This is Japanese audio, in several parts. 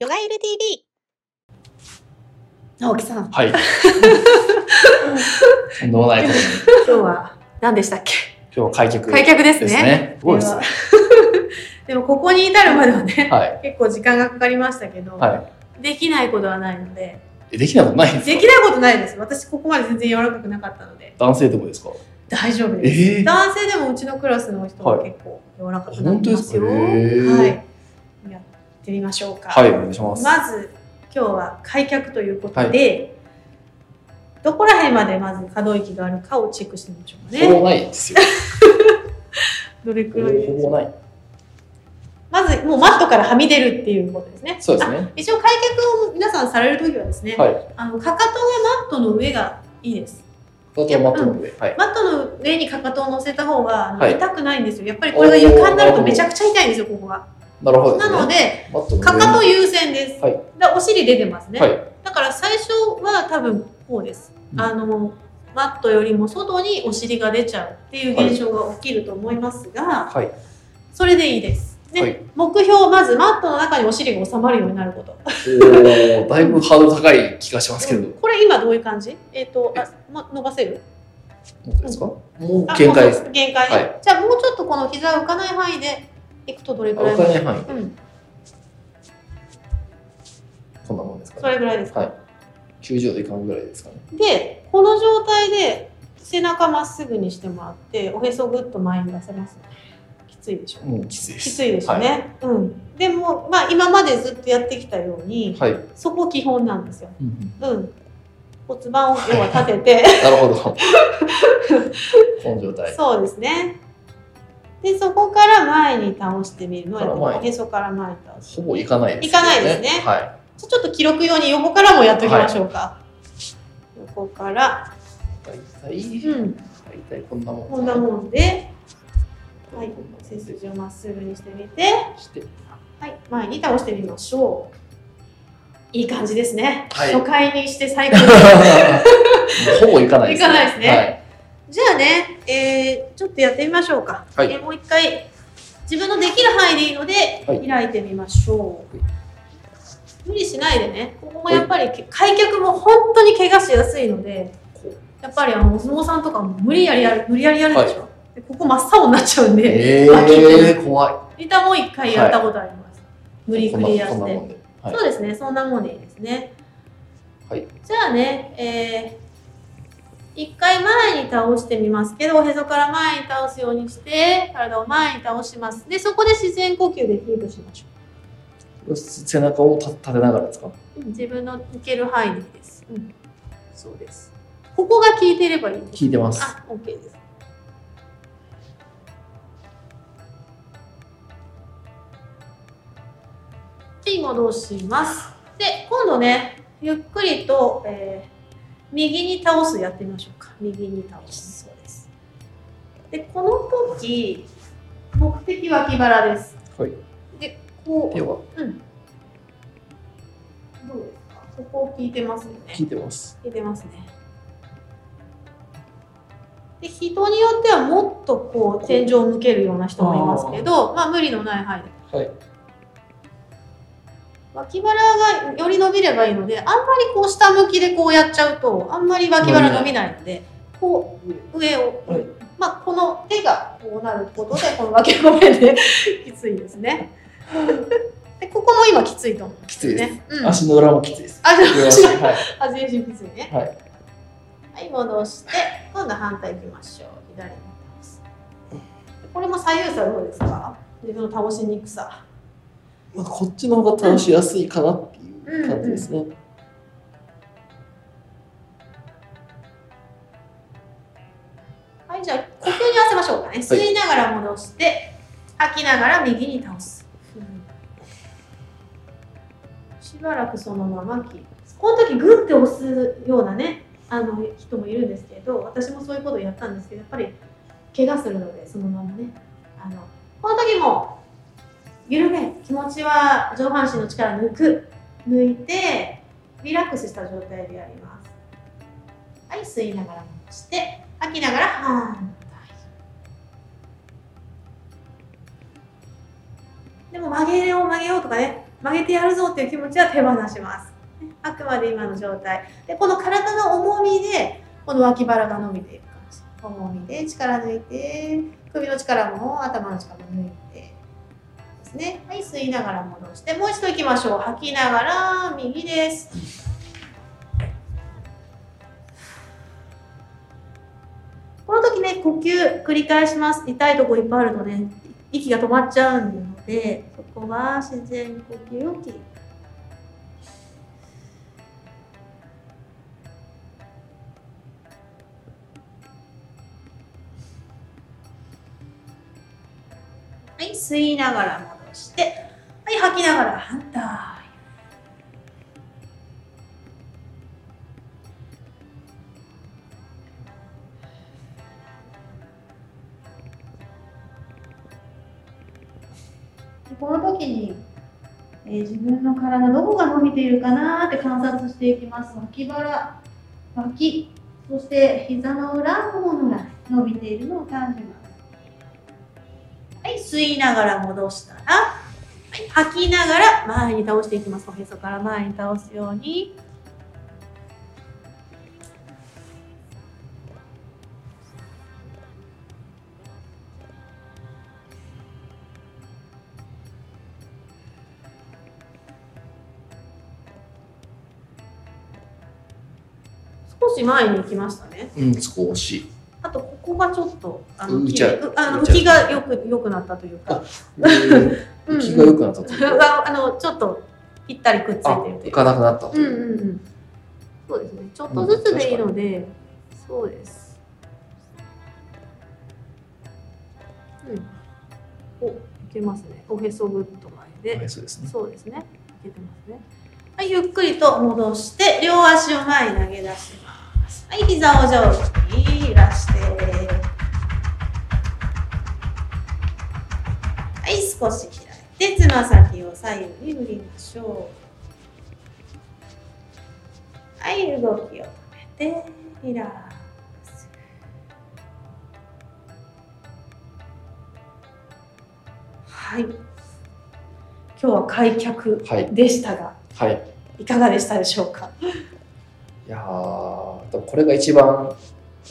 ヨガエル TV。直樹さん、はい。とんでもないことに。今日は何でしたっけ？今日は開脚開脚ですね。ですね。すごいですね。でもここに至るまではね、はい。結構時間がかかりましたけど、はできないことはないので、い。えできないことないんですか？できないことないです。私ここまで全然柔らかくなかったので、男性でもですか？大丈夫です。えー男性でもうちのクラスの人ははい結構柔らかくな本当ですか？りますよ。へーはい。やってみましょうか。はい、お願いします。まず今日は開脚ということで、どこら辺までまず可動域があるかをチェックしてみましょうかほぼね。ないですよ。どれくらいでほぼない。まずもうマットからはみ出るっていうことですね。そうですね。あ一応開脚を皆さんされるときはですね、はい。あのかかとがマットの上がいいです。マットの上。はい。マットの上にかかとを乗せた方が痛くないんですよ。やっぱりこれが床になるとめちゃくちゃ痛いんですよ、ここが。なるほどね。なので、かかと優先です。はいだお尻出てますね。はい。だから最初は多分こうです。うんあのマットよりも外にお尻が出ちゃうっていう現象が起きると思いますが、はい。それでいいです。で、はい目標まずマットの中にお尻が収まるようになること。おーだいぶハードル高い気がしますけど。これ今どういう感じ？えっ、とあ、ま、伸ばせる？ですか？もうあ限界です限界ね、はいじゃあもうちょっとこの膝浮かない範囲でいくとどれくらいわかんない。うん、こんなもんですかそね。れぐらいですか？はい。90度いかんぐらいですかね。で、この状態で背中まっすぐにしてもらって、おへそぐっと前に出せます、きついでしょ？もうきついです。きついですよね。うん。でも、まあ今までずっとやってきたように、はい。はい。そこ基本なんですよ。うんうんうん。骨盤を要は立てて、なるほど。この状態。そうですね。で、そこから前に倒してみるのをへそから前に倒す。ほぼいかないです、いかないですねはい。ちょっと記録用に横からもやっておきましょうか。横から、大体、うん、大体こんなもん。こんなもんで、はい、背筋をまっすぐにしてみて、して。はい、前に倒してみましょう。いい感じですね。はい初回にして最高です。ほぼいかないです、いかないですね はい。じゃあね、えー、ちょっとやってみましょうか。はいえーもう一回、自分のできる範囲でいいので、はい開いてみましょう。はい無理しないでね、ここもやっぱり、開脚も本当に怪我しやすいので、こやっぱりあのお相撲さんとかも無理やりやる無理やりやるでしょ、でここ真っ青になっちゃうんうで、えー、怖い。リタも一回やったことあります。無理くりやって。そうですね、そんなもんでいいですね。はい。じゃあね、えー、一回前に倒してみますけど、おへそから前に倒すようにして、体を前に倒します。で、そこで自然呼吸でキープしましょ背中を立立てながらですか？自分のいける範囲でです。うん、そうです。ここが効いてればいいです。聞いてます。あ、OK です。はい、戻します。で、今度ね、ゆっくりと、えー右に倒すやってみましょうか。右に倒す。そうです。で、この時、目的脇腹です。はい。で、こう、手はうん。どうですか？ここ効いてますよね。聞いてます。入れますね。で人によってはもっとこう天井を向けるような人もいますけどまあ無理のない範囲ではい。脇腹がより伸びればいいのであんまりこう下向きでこうやっちゃうとあんまり脇腹伸びないのでこう上を、はいまあこの手がこうなることでこの脇腹面できついですね。でここも今きついと思うんきついです。ね。うん、足の裏もきついです。足はい。あ全身きついね。はい。はい、戻して、今度反対行きましょう。左に倒す。これも左右差どうですか自分の倒しにくさ。まあ、こっちの方が倒しやすいかなっていう感じですね。はい、じゃあ呼吸に合わせましょうかね。吸いながら戻して、吐きながら右に倒す。しばらくそのままキこの時グッて押すようなね、あの人もいるんですけど、私もそういうことをやったんですけど、やっぱり怪我するので、そのままね。あのこの時も緩め、気持ちは上半身の力抜く、抜いて、リラックスした状態でやります。はい、吸いながら戻して、吐きながら反対。でも曲げよう曲げようとかね、曲げてやるぞっていう気持ちは手放しますあくまで今の状態でこの体の重みでこの脇腹が伸びていく感じ重みで力抜いて首の力も頭の力も抜いてですね。はい吸いながら戻してもう一度いきましょう。吐きながら右です。この時ね呼吸繰り返します。痛いとこいっぱいあるとね息が止まっちゃうのでそこは自然呼吸をキープはい、吸いながら戻戻して、はい、吐きながら反対。この時に、えー、自分の体どこが伸びているかなって観察していきます。脇腹、脇、そして膝の裏もものが伸びているのを感じます。吸いながら戻したら、はい、吐きながら前に倒していきます。おへそから前に倒すように。少し前に行きましたね。うん、少し。あとここがちょっとあの浮きあの浮きがよくよくなったというか、浮きがよくなったというか、あ のちょっとぴったりくっついてる浮かなくなったという、うんうんうん、そうですね。ちょっとずつでいいので、うん、そうです。うん。おいけますね。おへそぐっと前で。そうですね。そうですね。いけてますね。はいゆっくりと戻して両足を前に投げ出しますはい膝を上下に揺らして。はい少し開いてつま先を左右に振りましょう。はい動きを止めてリラックスはい。今日は開脚でしたが、はい、はい、いかがでしたでしょうか？いやこれが一番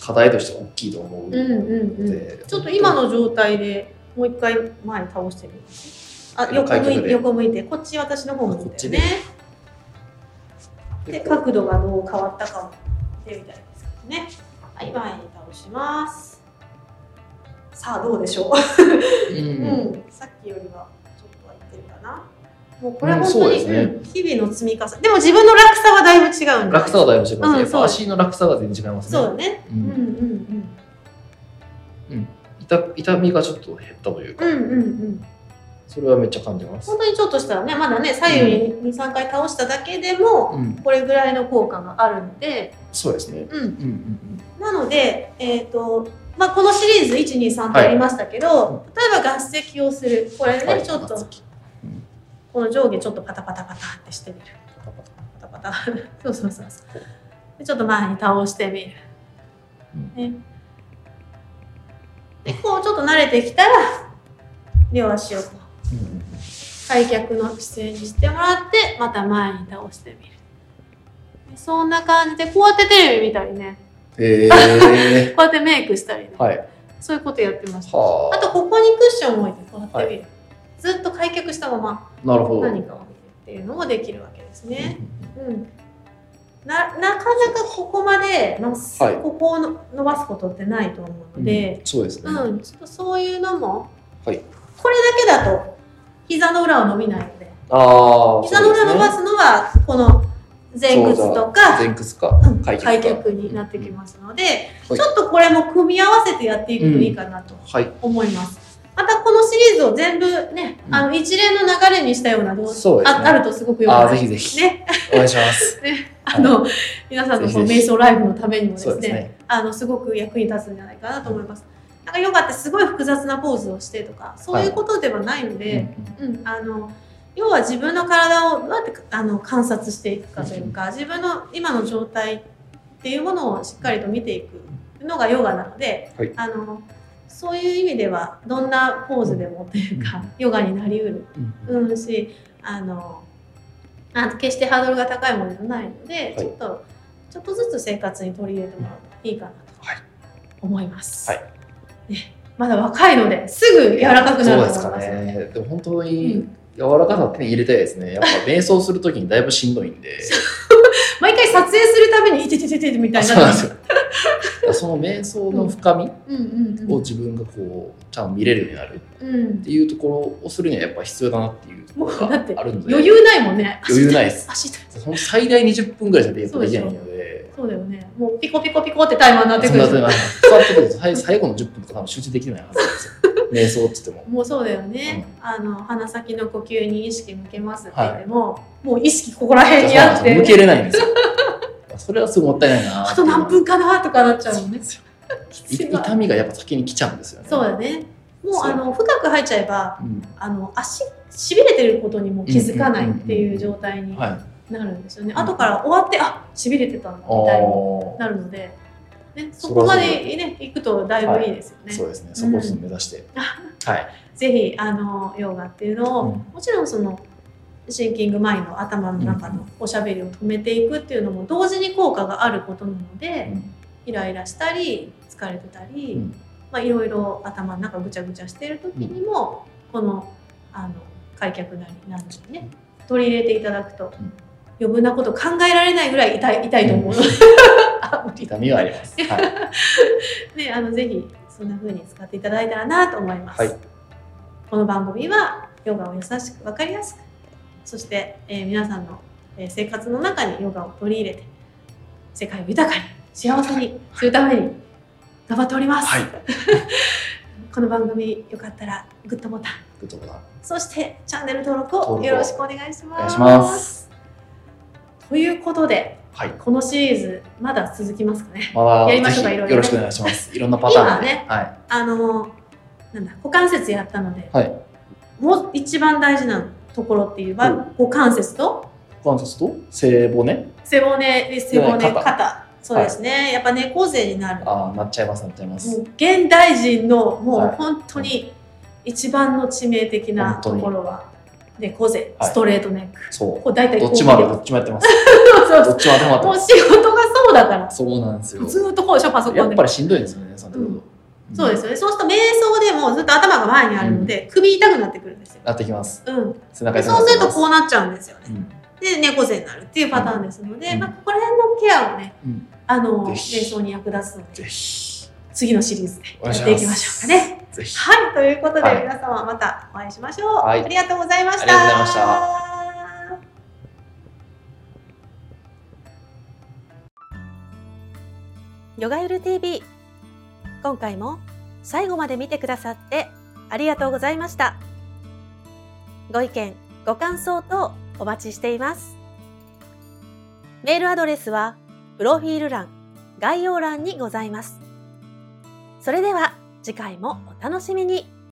課題として大きいと思うので、うんうんうん、ちょっと今の状態でもう一回前に倒してみますあ横向いて横向いて。こっち私の方向いてねで。角度がどう変わったかも。見てみたいですけどね。はい前に倒します。さあどうでしょう、うん、うん、さっきよりはちょっとはいってるかなもうこれは本当に、ね、日々の積み重ね。でも自分の落差はだいぶ違うん落差はだいぶ違います。ね、う。ん、足の落差が全然違いますね。そうだね、うん、うんうんうんうん。痛痛みがちょっと減ったというか、うんうんうん。それはめっちゃ感じます。本当にちょっとしたらね、まだね、左右に2、3回倒しただけでも、これぐらいの効果があるので、そうですね。うん。うんうんうん。なので、えっ、ー、と、まあ、このシリーズ1、2、3とありましたけど、はい、例えば合席をする。これね、はい、ちょっと、この上下ちょっとパタパタパタってしてみる。パタパタ そうそうそうそう。ちょっと前に倒してみる、ね、でこうちょっと慣れてきたら両足をこう開脚の姿勢にしてもらってまた前に倒してみる。そんな感じでこうやってテレビ見たりね、えー、こうやってメイクしたりね、はい、そういうことやってましたあ。とここにクッションを置いてこうやってみる、はいずっと開脚したまま何かを見るっていうのもできるわけですね。うん、ななかなかここまでの、はい、ここを伸ばすことってないと思うので、うん、そうですね、うん、ちょっとそういうのも、はい、これだけだと膝の裏は伸びないのであ膝の裏伸ばすのはこの前屈とか前屈か。開脚になってきますので、ちょっとこれも組み合わせてやっていくといいかなと思います。またこのシリーズを全部ね、あの一連の流れにしたような動画、ね、ああるとすごくよくぜひぜひ。ね。お願いします。ね。あの、はい、皆さんのこの瞑想ライフのためにもですね、すねあの、すごく役に立つんじゃないかなと思います。なんかヨガってすごい複雑なポーズをしてとか、そういうことではないので、はい、うん、あの、要は自分の体をどうやってあの観察していくかというか、自分の今の状態っていうものをしっかりと見ていくのがヨガなので、はい、あの、そういう意味ではどんなポーズでもというか、ヨガになりうる、うん。しあのあ決してハードルが高いものではないので、はい。ちょっとちょっとずつ生活に取り入れてもらいいかなとはい。思います、はい。ね、まだ若いのですぐ柔らかくなると思います。そうですかね。でも本当うにん。柔らかさ手に入れたいですね。やっぱ瞑想するときにだいぶしんどいんで。毎回撮影するために「いててててて」みたいになそうなんですよ。その瞑想の深みうん。うんうんを自分がこうちゃんと見れるようになる。っうん。ていうところをするにはやっぱ必要だなっていうところがあるので。余裕ないもんね。余裕ないです。その最大20分ぐらいしかできないので。そうだよね。もうピコピコピコってタイマーになってそくる。んな座ってくると最最後の10分とか多分集中できないはずなんですよ。瞑想って言っても。もうそうだよね、あの鼻先の呼吸に意識向けますって言っても、もう意識ここら辺にあって。向けれないんですよ。それはすごいもったいないなあと何分かなとかなっちゃうもんね。い痛みがやっぱ先に来ちゃうんですよね。そうだね。もうあの深く入っちゃえばうんあの足しびれてることにも気づかないっていう状態にはい。なるんですよね。うん後から終わってあしびれてたんだみたいになるので、ね、そこまでね行くとだいぶいいですよね。そうですね。そこを目指して。はい。ぜひあのヨガっていうのを、うんもちろんそのシンキングマインド頭の中のおしゃべりを止めていくっていうのも同時に効果があることなので、うん。イライラしたり疲れてたり、うん。まあ、いろいろ頭の中ぐちゃぐちゃしてる時にも、このあの開脚なりなんでしょうね。取り入れていただくと、ん。余分なこと考えられないぐらい痛い痛いと思う、あ無理痛みはあります。はい。ね、あのぜひそんな風に使っていただいたらなと思います。はい。この番組はヨガを優しく分かりやすくそして、えー皆さんの、えー生活の中にヨガを取り入れて世界を豊かに幸せにするために頑張っております。はい この番組よかったらグッドボタングッドボタンそしてチャンネル登録をよろしくお願いします。ということではい。このシリーズまだ続きますかね。まだやりましょうかいろいろねよろしくお願いします。いろんなパターンで。今ねはあのなんだ股関節やったのでい。はい。もう一番大事なところっていうば股関節と？股関節と？背骨？背骨背骨肩。肩。そうですね、やっぱ猫背になる。ああ、なっちゃいます、なっちゃいます。現代人のもうはい。本当に一番の致命的なところは猫背。はい。ストレートネック、そこれ大体う。どっちもある、どっちもやってます。そうそう。どっちも当てはまってもう。仕事がそうだから。そうなんですよ。ずーっとこうでしょパソコンで。やっぱりしんどいんですよね、そのうんそうですよね。そうすると瞑想でもずっと頭が前にあるので、首痛くなってくるんですよ、なってきます。うん、背中で痛くなってきます。そうするとこうなっちゃうんですよね。うん。で猫背になるっていうパターンですので、うん。まあ、ここら辺のケアをねうん。あの瞑想に役立つのでぜひ、次のシリーズでやっていきましょうかね。ぜひ。はい。ということで、はい。皆様またお会いしましょう、はい。ありがとうございました。ありがとうございました。ヨガユル TV 今回も最後まで見てくださってありがとうございました。ご意見ご感想等お待ちしています。メールアドレスはプロフィール欄概要欄にございます。それでは次回もお楽しみに。